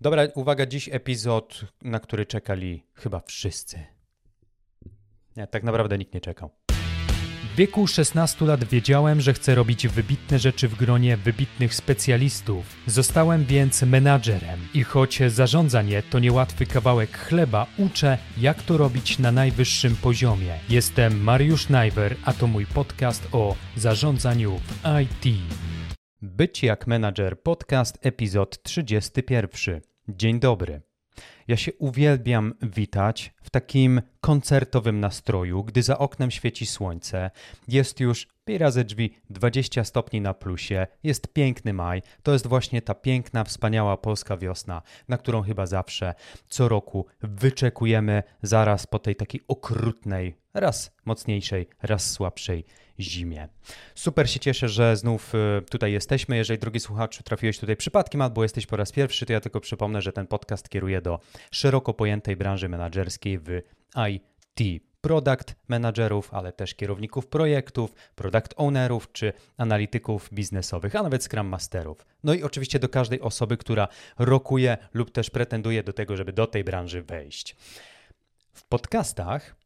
Dobra, uwaga, dziś epizod, na który czekali chyba wszyscy. Nie, tak naprawdę nikt nie czekał. W wieku 16 lat wiedziałem, że chcę robić wybitne rzeczy w gronie wybitnych specjalistów. Zostałem więc menadżerem i choć zarządzanie to niełatwy kawałek chleba, uczę, jak to robić na najwyższym poziomie. Jestem Mariusz Najwer, a to mój podcast o zarządzaniu w IT. Być jak menadżer podcast, epizod 31. Dzień dobry. Ja się uwielbiam witać w takim koncertowym nastroju, gdy za oknem świeci słońce, jest już pi razy drzwi 20 stopni na plusie, jest piękny maj, to jest właśnie ta piękna, wspaniała polska wiosna, na którą chyba zawsze co roku wyczekujemy zaraz po tej takiej okrutnej, raz mocniejszej, raz słabszej zimie. Super się cieszę, że znów y, tutaj jesteśmy. Jeżeli, drogi słuchaczu, trafiłeś tutaj przypadkiem albo jesteś po raz pierwszy, to ja tylko przypomnę, że ten podcast kieruje do szeroko pojętej branży menedżerskiej w IT product managerów, ale też kierowników projektów, product ownerów czy analityków biznesowych, a nawet scrum masterów. No i oczywiście do każdej osoby, która rokuje lub też pretenduje do tego, żeby do tej branży wejść. W podcastach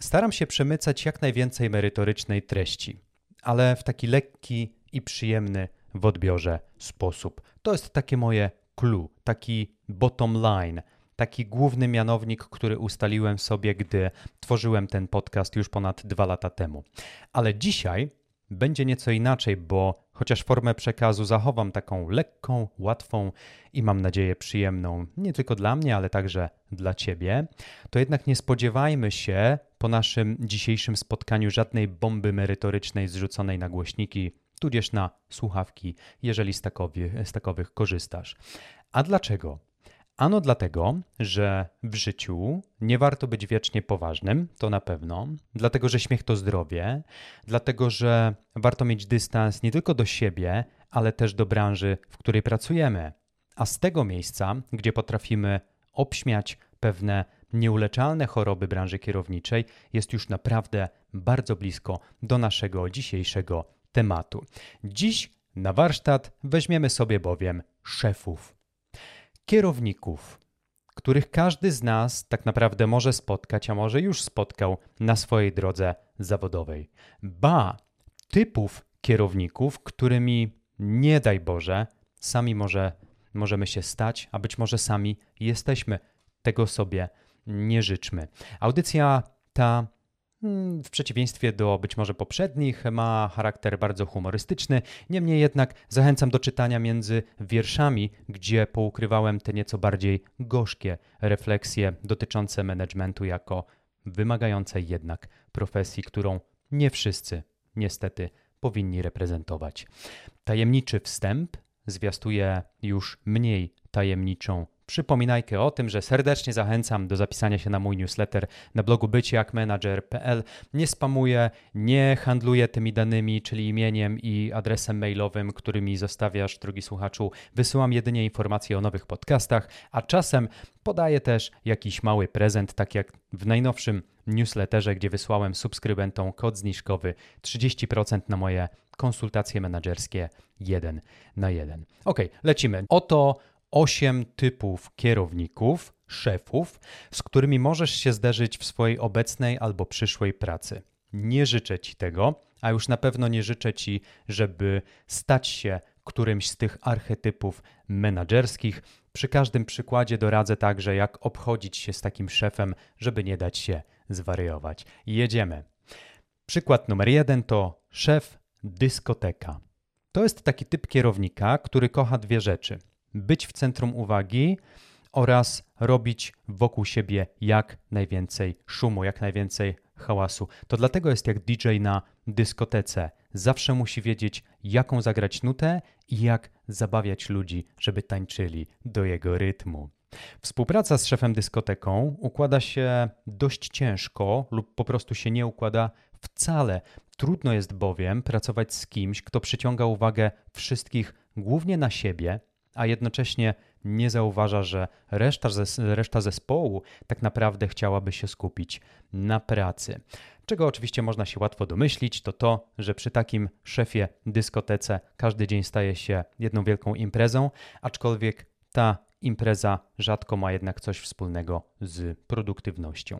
Staram się przemycać jak najwięcej merytorycznej treści, ale w taki lekki i przyjemny w odbiorze sposób. To jest takie moje clue, taki bottom line, taki główny mianownik, który ustaliłem sobie, gdy tworzyłem ten podcast już ponad dwa lata temu. Ale dzisiaj będzie nieco inaczej, bo chociaż formę przekazu zachowam taką lekką, łatwą i mam nadzieję przyjemną, nie tylko dla mnie, ale także dla Ciebie, to jednak nie spodziewajmy się po naszym dzisiejszym spotkaniu żadnej bomby merytorycznej zrzuconej na głośniki, tudzież na słuchawki, jeżeli z, takowy, z takowych korzystasz. A dlaczego? Ano dlatego, że w życiu nie warto być wiecznie poważnym, to na pewno, dlatego że śmiech to zdrowie, dlatego że warto mieć dystans nie tylko do siebie, ale też do branży, w której pracujemy. A z tego miejsca, gdzie potrafimy obśmiać pewne nieuleczalne choroby branży kierowniczej, jest już naprawdę bardzo blisko do naszego dzisiejszego tematu. Dziś na warsztat weźmiemy sobie bowiem szefów kierowników, których każdy z nas tak naprawdę może spotkać, a może już spotkał na swojej drodze zawodowej. Ba, typów kierowników, którymi nie daj Boże, sami może, możemy się stać, a być może sami jesteśmy. Tego sobie nie życzmy. Audycja ta Hmm, w przeciwieństwie do być może poprzednich, ma charakter bardzo humorystyczny. Niemniej jednak zachęcam do czytania między wierszami, gdzie poukrywałem te nieco bardziej gorzkie refleksje dotyczące managementu jako wymagającej jednak profesji, którą nie wszyscy niestety powinni reprezentować. Tajemniczy wstęp zwiastuje już mniej tajemniczą przypominajkę o tym, że serdecznie zachęcam do zapisania się na mój newsletter na blogu byciakmanager.pl. Nie spamuję, nie handluję tymi danymi, czyli imieniem i adresem mailowym, którymi zostawiasz, drogi słuchaczu. Wysyłam jedynie informacje o nowych podcastach, a czasem podaję też jakiś mały prezent, tak jak w najnowszym newsletterze, gdzie wysłałem subskrybentom kod zniżkowy 30% na moje konsultacje menedżerskie 1 na 1. Ok, lecimy. Oto osiem typów kierowników, szefów, z którymi możesz się zderzyć w swojej obecnej albo przyszłej pracy. Nie życzę ci tego, a już na pewno nie życzę ci, żeby stać się którymś z tych archetypów menedżerskich. Przy każdym przykładzie doradzę także, jak obchodzić się z takim szefem, żeby nie dać się zwariować. Jedziemy. Przykład numer jeden to szef dyskoteka. To jest taki typ kierownika, który kocha dwie rzeczy: być w centrum uwagi oraz robić wokół siebie jak najwięcej szumu, jak najwięcej hałasu. To dlatego jest jak DJ na dyskotece. Zawsze musi wiedzieć, jaką zagrać nutę i jak zabawiać ludzi, żeby tańczyli do jego rytmu. Współpraca z szefem dyskoteką układa się dość ciężko lub po prostu się nie układa wcale. Trudno jest bowiem pracować z kimś, kto przyciąga uwagę wszystkich głównie na siebie, a jednocześnie nie zauważa, że reszta, reszta zespołu tak naprawdę chciałaby się skupić na pracy. Czego oczywiście można się łatwo domyślić, to to, że przy takim szefie dyskotece każdy dzień staje się jedną wielką imprezą, aczkolwiek ta impreza rzadko ma jednak coś wspólnego z produktywnością.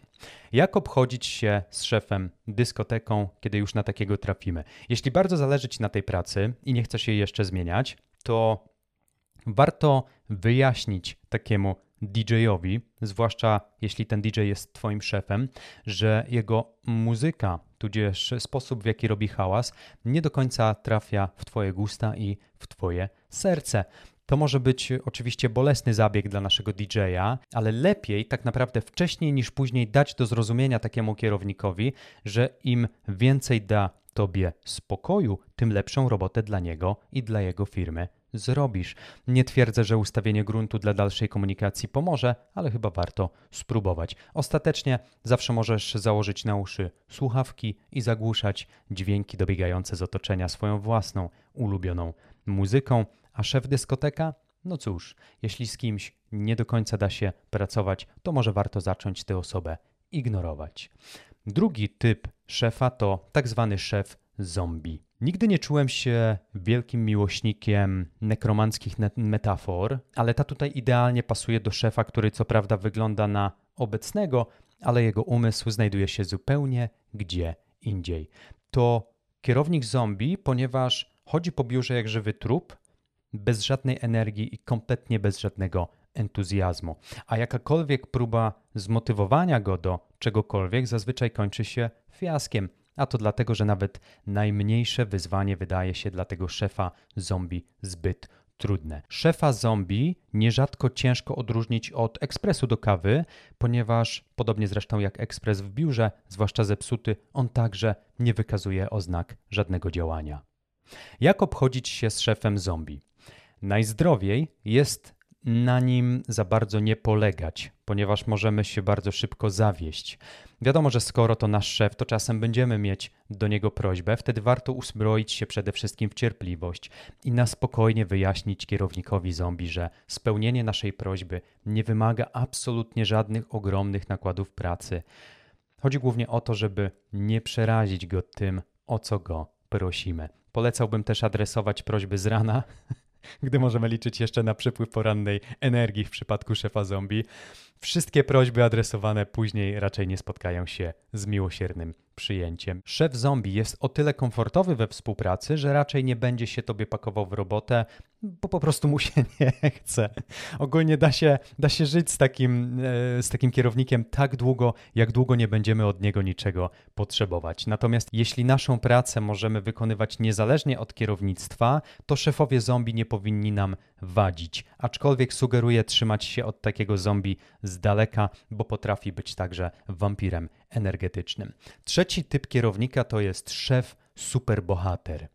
Jak obchodzić się z szefem dyskoteką, kiedy już na takiego trafimy? Jeśli bardzo zależy Ci na tej pracy i nie chcesz jej jeszcze zmieniać, to warto wyjaśnić takiemu DJ-owi, zwłaszcza jeśli ten DJ jest Twoim szefem, że jego muzyka, tudzież sposób, w jaki robi hałas, nie do końca trafia w Twoje gusta i w Twoje serce. To może być oczywiście bolesny zabieg dla naszego DJ-a, ale lepiej tak naprawdę wcześniej niż później dać do zrozumienia takiemu kierownikowi, że im więcej da tobie spokoju, tym lepszą robotę dla niego i dla jego firmy zrobisz. Nie twierdzę, że ustawienie gruntu dla dalszej komunikacji pomoże, ale chyba warto spróbować. Ostatecznie zawsze możesz założyć na uszy słuchawki i zagłuszać dźwięki dobiegające z otoczenia swoją własną, ulubioną muzyką, a szef dyskoteka? No cóż, jeśli z kimś nie do końca da się pracować, to może warto zacząć tę osobę ignorować. Drugi typ szefa to tak zwany szef zombie. Nigdy nie czułem się wielkim miłośnikiem nekromanckich metafor, ale ta tutaj idealnie pasuje do szefa, który co prawda wygląda na obecnego, ale jego umysł znajduje się zupełnie gdzie indziej. To kierownik zombie, ponieważ chodzi po biurze jak żywy trup, bez żadnej energii i kompletnie bez żadnego entuzjazmu. A jakakolwiek próba zmotywowania go do czegokolwiek zazwyczaj kończy się fiaskiem. A to dlatego, że nawet najmniejsze wyzwanie wydaje się dla tego szefa zombie zbyt trudne. Szefa zombie nierzadko ciężko odróżnić od ekspresu do kawy, ponieważ podobnie zresztą jak ekspres w biurze, zwłaszcza zepsuty, on także nie wykazuje oznak żadnego działania. Jak obchodzić się z szefem zombie? Najzdrowiej jest na nim za bardzo nie polegać, ponieważ możemy się bardzo szybko zawieść. Wiadomo, że skoro to nasz szef, to czasem będziemy mieć do niego prośbę, wtedy warto uzbroić się przede wszystkim w cierpliwość i na spokojnie wyjaśnić kierownikowi zombie, że spełnienie naszej prośby nie wymaga absolutnie żadnych ogromnych nakładów pracy. Chodzi głównie o to, żeby nie przerazić go tym, o co go prosimy. Polecałbym też adresować prośby z rana, gdy możemy liczyć jeszcze na przypływ porannej energii w przypadku szefa zombie. Wszystkie prośby adresowane później raczej nie spotkają się z miłosiernym przyjęciem. Szef zombie jest o tyle komfortowy we współpracy, że raczej nie będzie się tobie pakował w robotę, bo po prostu mu się nie chce. Ogólnie da się, da się żyć z takim, e, z takim kierownikiem tak długo, jak długo nie będziemy od niego niczego potrzebować. Natomiast jeśli naszą pracę możemy wykonywać niezależnie od kierownictwa, to szefowie zombie nie powinni nam wadzić. Aczkolwiek sugeruję trzymać się od takiego zombie z daleka, bo potrafi być także wampirem energetycznym. Trzeci typ kierownika to jest szef superbohater.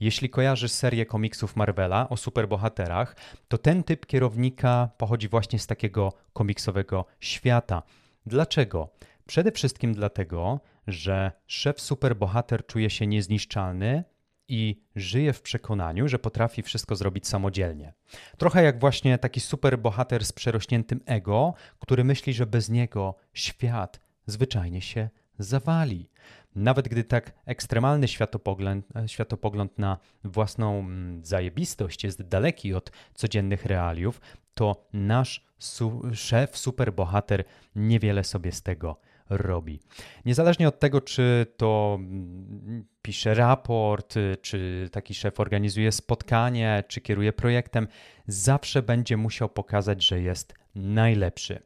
Jeśli kojarzysz serię komiksów Marvela o superbohaterach, to ten typ kierownika pochodzi właśnie z takiego komiksowego świata. Dlaczego? Przede wszystkim dlatego, że szef superbohater czuje się niezniszczalny i żyje w przekonaniu, że potrafi wszystko zrobić samodzielnie. Trochę jak właśnie taki superbohater z przerośniętym ego, który myśli, że bez niego świat zwyczajnie się zawali. Nawet gdy tak ekstremalny światopogląd, światopogląd na własną mm, zajebistość jest daleki od codziennych realiów, to nasz su szef, superbohater niewiele sobie z tego robi. Niezależnie od tego, czy to mm, pisze raport, czy taki szef organizuje spotkanie, czy kieruje projektem, zawsze będzie musiał pokazać, że jest najlepszy.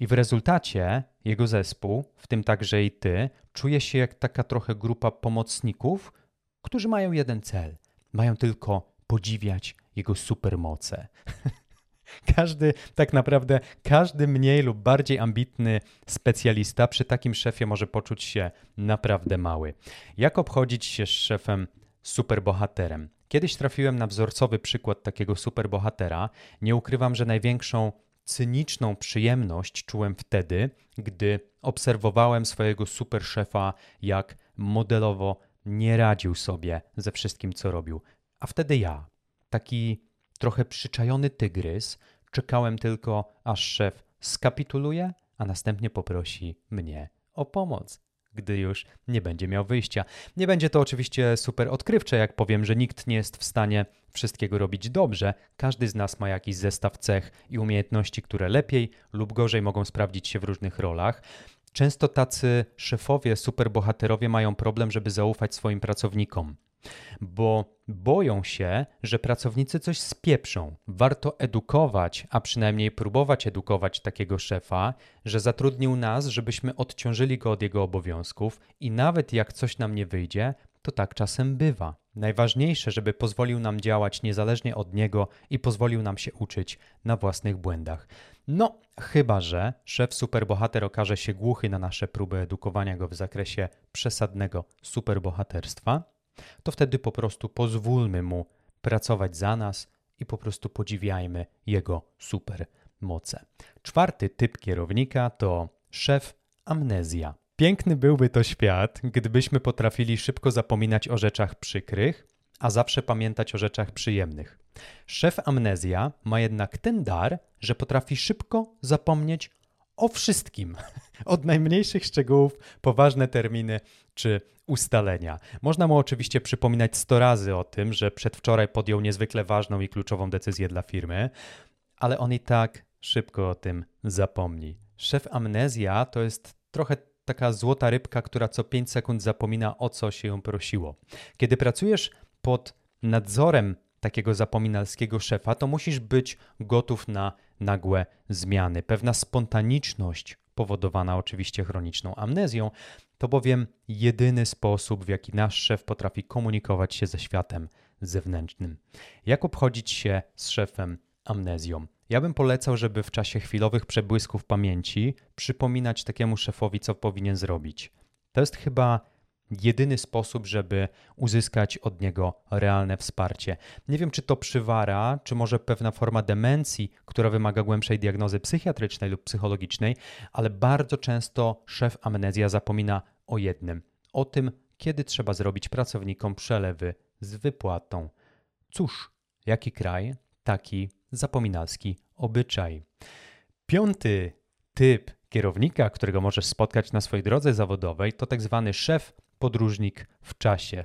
I w rezultacie jego zespół, w tym także i ty, czuje się jak taka trochę grupa pomocników, którzy mają jeden cel. Mają tylko podziwiać jego supermoce. Każdy, tak naprawdę, każdy mniej lub bardziej ambitny specjalista przy takim szefie może poczuć się naprawdę mały. Jak obchodzić się z szefem superbohaterem? Kiedyś trafiłem na wzorcowy przykład takiego superbohatera. Nie ukrywam, że największą cyniczną przyjemność czułem wtedy, gdy obserwowałem swojego superszefa, jak modelowo nie radził sobie ze wszystkim, co robił. A wtedy ja, taki trochę przyczajony tygrys, czekałem tylko, aż szef skapituluje, a następnie poprosi mnie o pomoc gdy już nie będzie miał wyjścia. Nie będzie to oczywiście super odkrywcze, jak powiem, że nikt nie jest w stanie wszystkiego robić dobrze. Każdy z nas ma jakiś zestaw cech i umiejętności, które lepiej lub gorzej mogą sprawdzić się w różnych rolach. Często tacy szefowie, superbohaterowie mają problem, żeby zaufać swoim pracownikom bo boją się, że pracownicy coś spieprzą. Warto edukować, a przynajmniej próbować edukować takiego szefa, że zatrudnił nas, żebyśmy odciążyli go od jego obowiązków i nawet jak coś nam nie wyjdzie, to tak czasem bywa. Najważniejsze, żeby pozwolił nam działać niezależnie od niego i pozwolił nam się uczyć na własnych błędach. No, chyba że szef superbohater okaże się głuchy na nasze próby edukowania go w zakresie przesadnego superbohaterstwa, to wtedy po prostu pozwólmy mu pracować za nas i po prostu podziwiajmy jego super moce. Czwarty typ kierownika to szef amnezja. Piękny byłby to świat, gdybyśmy potrafili szybko zapominać o rzeczach przykrych, a zawsze pamiętać o rzeczach przyjemnych. Szef amnezja ma jednak ten dar, że potrafi szybko zapomnieć o wszystkim. Od najmniejszych szczegółów po ważne terminy czy ustalenia. Można mu oczywiście przypominać 100 razy o tym, że przedwczoraj podjął niezwykle ważną i kluczową decyzję dla firmy, ale on i tak szybko o tym zapomni. Szef amnezja to jest trochę taka złota rybka, która co 5 sekund zapomina o co się ją prosiło. Kiedy pracujesz pod nadzorem takiego zapominalskiego szefa, to musisz być gotów na nagłe zmiany. Pewna spontaniczność, powodowana oczywiście chroniczną amnezją, to bowiem jedyny sposób, w jaki nasz szef potrafi komunikować się ze światem zewnętrznym. Jak obchodzić się z szefem amnezją? Ja bym polecał, żeby w czasie chwilowych przebłysków pamięci przypominać takiemu szefowi, co powinien zrobić. To jest chyba jedyny sposób, żeby uzyskać od niego realne wsparcie. Nie wiem, czy to przywara, czy może pewna forma demencji, która wymaga głębszej diagnozy psychiatrycznej lub psychologicznej, ale bardzo często szef amnezja zapomina o jednym: o tym, kiedy trzeba zrobić pracownikom przelewy z wypłatą. Cóż, jaki kraj, taki zapominalski obyczaj. Piąty typ kierownika, którego możesz spotkać na swojej drodze zawodowej, to tak zwany szef podróżnik w czasie.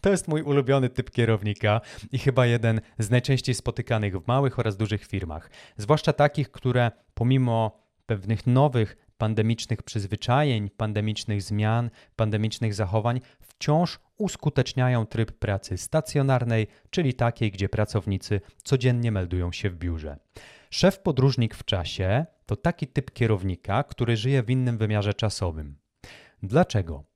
To jest mój ulubiony typ kierownika i chyba jeden z najczęściej spotykanych w małych oraz dużych firmach, zwłaszcza takich, które pomimo pewnych nowych pandemicznych przyzwyczajeń, pandemicznych zmian, pandemicznych zachowań wciąż uskuteczniają tryb pracy stacjonarnej, czyli takiej, gdzie pracownicy codziennie meldują się w biurze. Szef podróżnik w czasie to taki typ kierownika, który żyje w innym wymiarze czasowym. Dlaczego?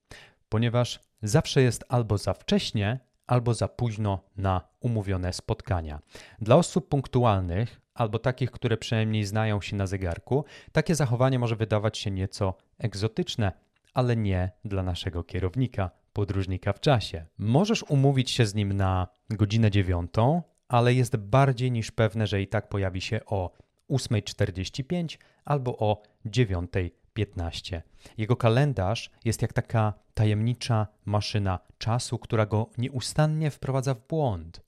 Ponieważ zawsze jest albo za wcześnie, albo za późno na umówione spotkania. Dla osób punktualnych, albo takich, które przynajmniej znają się na zegarku, takie zachowanie może wydawać się nieco egzotyczne, ale nie dla naszego kierownika, podróżnika w czasie. Możesz umówić się z nim na godzinę dziewiątą, ale jest bardziej niż pewne, że i tak pojawi się o 8.45 albo o 9.00 15. Jego kalendarz jest jak taka tajemnicza maszyna czasu, która go nieustannie wprowadza w błąd.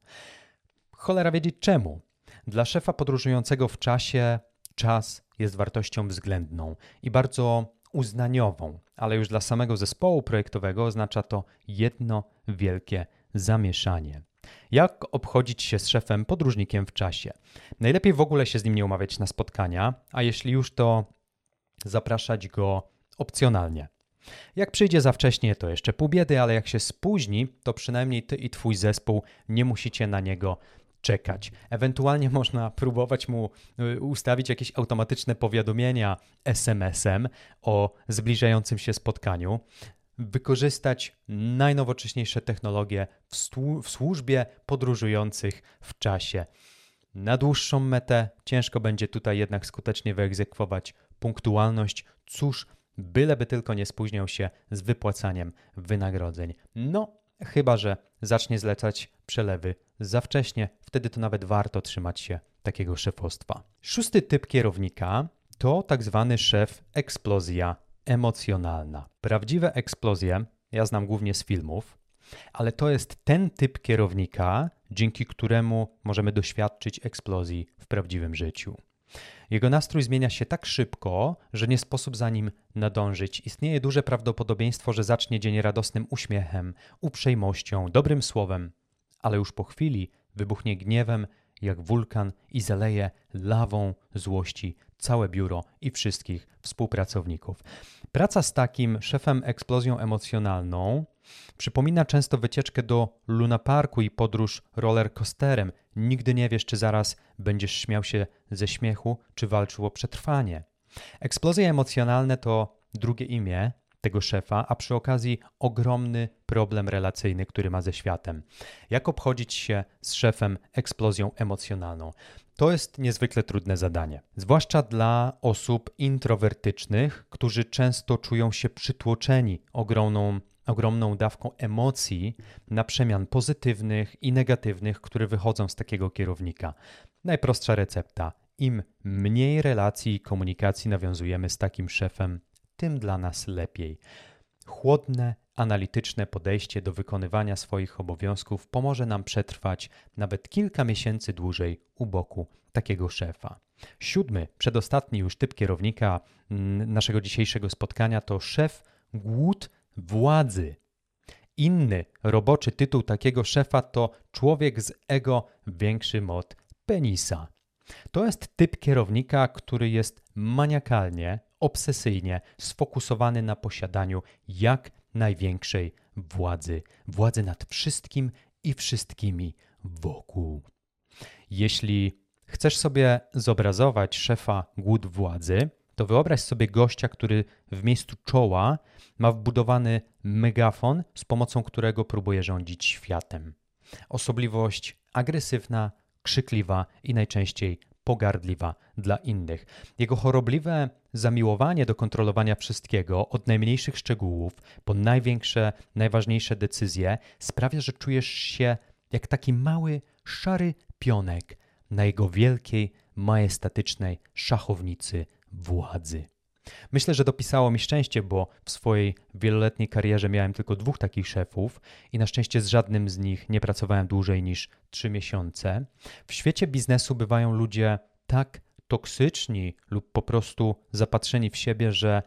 Cholera wiedzieć czemu. Dla szefa podróżującego w czasie czas jest wartością względną i bardzo uznaniową, ale już dla samego zespołu projektowego oznacza to jedno wielkie zamieszanie. Jak obchodzić się z szefem podróżnikiem w czasie? Najlepiej w ogóle się z nim nie umawiać na spotkania, a jeśli już to zapraszać go opcjonalnie. Jak przyjdzie za wcześnie, to jeszcze pół biedy, ale jak się spóźni, to przynajmniej ty i twój zespół nie musicie na niego czekać. Ewentualnie można próbować mu y, ustawić jakieś automatyczne powiadomienia SMS-em o zbliżającym się spotkaniu, wykorzystać najnowocześniejsze technologie w, w służbie podróżujących w czasie. Na dłuższą metę ciężko będzie tutaj jednak skutecznie wyegzekwować punktualność, cóż, byleby tylko nie spóźniał się z wypłacaniem wynagrodzeń. No, chyba że zacznie zlecać przelewy za wcześnie, wtedy to nawet warto trzymać się takiego szefostwa. Szósty typ kierownika to tak zwany szef eksplozja emocjonalna. Prawdziwe eksplozje ja znam głównie z filmów, ale to jest ten typ kierownika, dzięki któremu możemy doświadczyć eksplozji w prawdziwym życiu. Jego nastrój zmienia się tak szybko, że nie sposób za nim nadążyć. Istnieje duże prawdopodobieństwo, że zacznie dzień radosnym uśmiechem, uprzejmością, dobrym słowem, ale już po chwili wybuchnie gniewem jak wulkan i zaleje lawą złości całe biuro i wszystkich współpracowników. Praca z takim szefem eksplozją emocjonalną przypomina często wycieczkę do Luna Parku i podróż rollercoasterem. Nigdy nie wiesz, czy zaraz będziesz śmiał się ze śmiechu, czy walczył o przetrwanie. Eksplozje emocjonalne to drugie imię tego szefa, a przy okazji ogromny problem relacyjny, który ma ze światem. Jak obchodzić się z szefem eksplozją emocjonalną? To jest niezwykle trudne zadanie, zwłaszcza dla osób introwertycznych, którzy często czują się przytłoczeni ogromną, ogromną dawką emocji na przemian pozytywnych i negatywnych, które wychodzą z takiego kierownika. Najprostsza recepta: im mniej relacji i komunikacji nawiązujemy z takim szefem, tym dla nas lepiej. Chłodne, analityczne podejście do wykonywania swoich obowiązków pomoże nam przetrwać nawet kilka miesięcy dłużej u boku takiego szefa. Siódmy, przedostatni już typ kierownika naszego dzisiejszego spotkania to szef głód władzy. Inny roboczy tytuł takiego szefa to człowiek z ego większym od penisa. To jest typ kierownika, który jest maniakalnie, obsesyjnie sfokusowany na posiadaniu jak największej władzy, władzy nad wszystkim i wszystkimi wokół. Jeśli chcesz sobie zobrazować szefa głód władzy, to wyobraź sobie gościa, który w miejscu czoła ma wbudowany megafon, z pomocą którego próbuje rządzić światem. Osobliwość agresywna, krzykliwa i najczęściej pogardliwa dla innych. Jego chorobliwe zamiłowanie do kontrolowania wszystkiego, od najmniejszych szczegółów po największe, najważniejsze decyzje, sprawia, że czujesz się jak taki mały, szary pionek na jego wielkiej, majestatycznej szachownicy władzy. Myślę, że dopisało mi szczęście, bo w swojej wieloletniej karierze miałem tylko dwóch takich szefów i na szczęście z żadnym z nich nie pracowałem dłużej niż trzy miesiące. W świecie biznesu bywają ludzie tak toksyczni lub po prostu zapatrzeni w siebie, że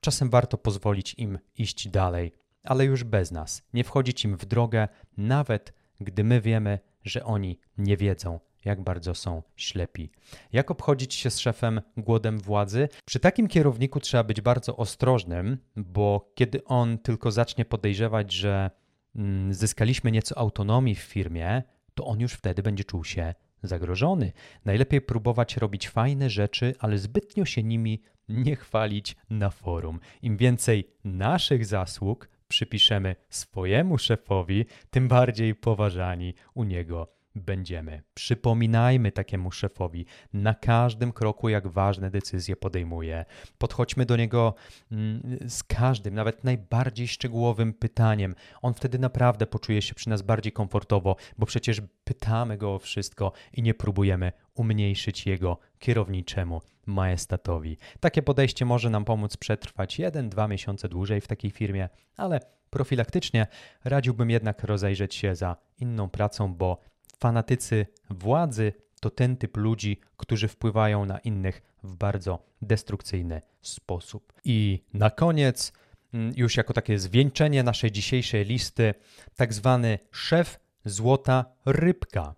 czasem warto pozwolić im iść dalej, ale już bez nas, nie wchodzić im w drogę, nawet gdy my wiemy, że oni nie wiedzą, jak bardzo są ślepi. Jak obchodzić się z szefem głodem władzy? Przy takim kierowniku trzeba być bardzo ostrożnym, bo kiedy on tylko zacznie podejrzewać, że mm, zyskaliśmy nieco autonomii w firmie, to on już wtedy będzie czuł się zagrożony. Najlepiej próbować robić fajne rzeczy, ale zbytnio się nimi nie chwalić na forum. Im więcej naszych zasług przypiszemy swojemu szefowi, tym bardziej poważani u niego będziemy. Przypominajmy takiemu szefowi na każdym kroku, jak ważne decyzje podejmuje. Podchodźmy do niego mm, z każdym, nawet najbardziej szczegółowym pytaniem. On wtedy naprawdę poczuje się przy nas bardziej komfortowo, bo przecież pytamy go o wszystko i nie próbujemy umniejszyć jego kierowniczemu majestatowi. Takie podejście może nam pomóc przetrwać 1-2 miesiące dłużej w takiej firmie, ale profilaktycznie radziłbym jednak rozejrzeć się za inną pracą, bo Fanatycy władzy to ten typ ludzi, którzy wpływają na innych w bardzo destrukcyjny sposób. I na koniec, mm, już jako takie zwieńczenie naszej dzisiejszej listy, tak zwany szef złota rybka.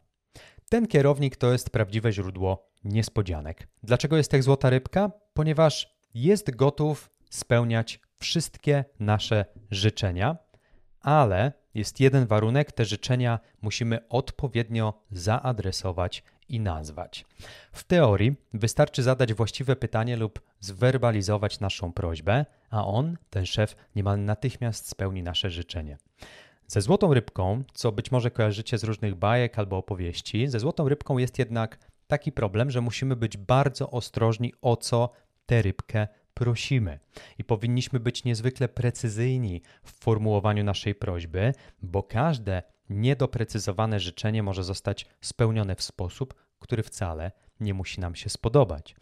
Ten kierownik to jest prawdziwe źródło niespodzianek. Dlaczego jest tak złota rybka? Ponieważ jest gotów spełniać wszystkie nasze życzenia, ale jest jeden warunek: te życzenia musimy odpowiednio zaadresować i nazwać. W teorii wystarczy zadać właściwe pytanie lub zwerbalizować naszą prośbę, a on, ten szef, niemal natychmiast spełni nasze życzenie. Ze złotą rybką, co być może kojarzycie z różnych bajek albo opowieści, ze złotą rybką jest jednak taki problem, że musimy być bardzo ostrożni o co tę rybkę prosimy. I powinniśmy być niezwykle precyzyjni w formułowaniu naszej prośby, bo każde niedoprecyzowane życzenie może zostać spełnione w sposób, który wcale nie musi nam się spodobać.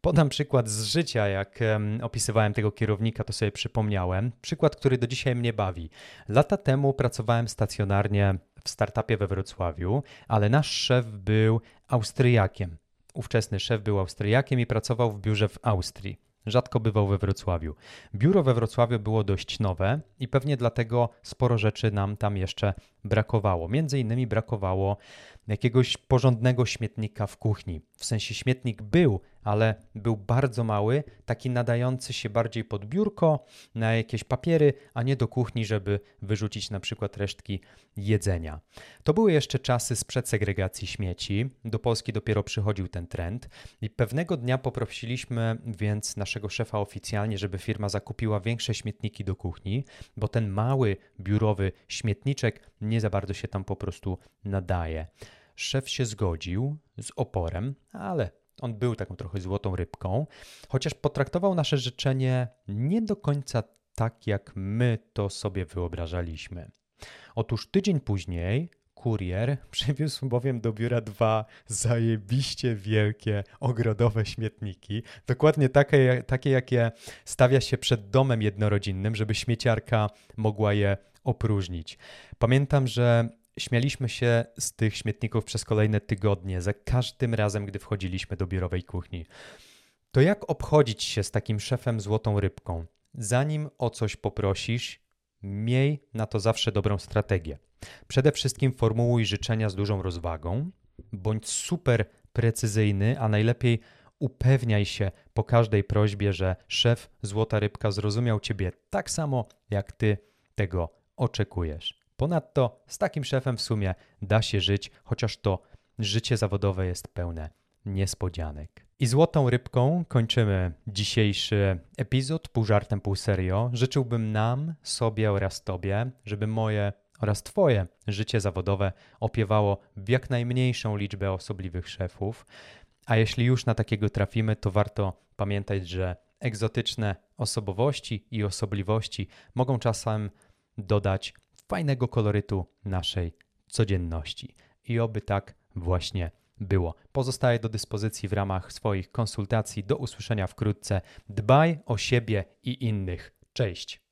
Podam przykład z życia, jak um, opisywałem tego kierownika, to sobie przypomniałem. Przykład, który do dzisiaj mnie bawi. Lata temu pracowałem stacjonarnie w startupie we Wrocławiu, ale nasz szef był Austriakiem. Ówczesny szef był Austriakiem i pracował w biurze w Austrii. Rzadko bywał we Wrocławiu. Biuro we Wrocławiu było dość nowe i pewnie dlatego sporo rzeczy nam tam jeszcze brakowało. Między innymi brakowało jakiegoś porządnego śmietnika w kuchni. W sensie śmietnik był, ale był bardzo mały, taki nadający się bardziej pod biurko, na jakieś papiery, a nie do kuchni, żeby wyrzucić na przykład resztki jedzenia. To były jeszcze czasy sprzed segregacji śmieci. Do Polski dopiero przychodził ten trend i pewnego dnia poprosiliśmy więc naszego szefa oficjalnie, żeby firma zakupiła większe śmietniki do kuchni, bo ten mały biurowy śmietniczek nie za bardzo się tam po prostu nadaje. Szef się zgodził z oporem, ale on był taką trochę złotą rybką, chociaż potraktował nasze życzenie nie do końca tak, jak my to sobie wyobrażaliśmy. Otóż tydzień później kurier przywiózł bowiem do biura dwa zajebiście wielkie ogrodowe śmietniki, dokładnie takie, takie jakie stawia się przed domem jednorodzinnym, żeby śmieciarka mogła je opróżnić. Pamiętam, że Śmialiśmy się z tych śmietników przez kolejne tygodnie, za każdym razem, gdy wchodziliśmy do biurowej kuchni. To jak obchodzić się z takim szefem złotą rybką? Zanim o coś poprosisz, miej na to zawsze dobrą strategię. Przede wszystkim formułuj życzenia z dużą rozwagą, bądź super precyzyjny, a najlepiej upewniaj się po każdej prośbie, że szef Złota Rybka zrozumiał ciebie tak samo, jak ty tego oczekujesz. Ponadto z takim szefem w sumie da się żyć, chociaż to życie zawodowe jest pełne niespodzianek. I złotą rybką kończymy dzisiejszy epizod, pół żartem, pół serio. Życzyłbym nam, sobie oraz Tobie, żeby moje oraz Twoje życie zawodowe opiewało w jak najmniejszą liczbę osobliwych szefów. A jeśli już na takiego trafimy, to warto pamiętać, że egzotyczne osobowości i osobliwości mogą czasem dodać fajnego kolorytu naszej codzienności. I oby tak właśnie było. Pozostaję do dyspozycji w ramach swoich konsultacji. Do usłyszenia wkrótce. Dbaj o siebie i innych. Cześć.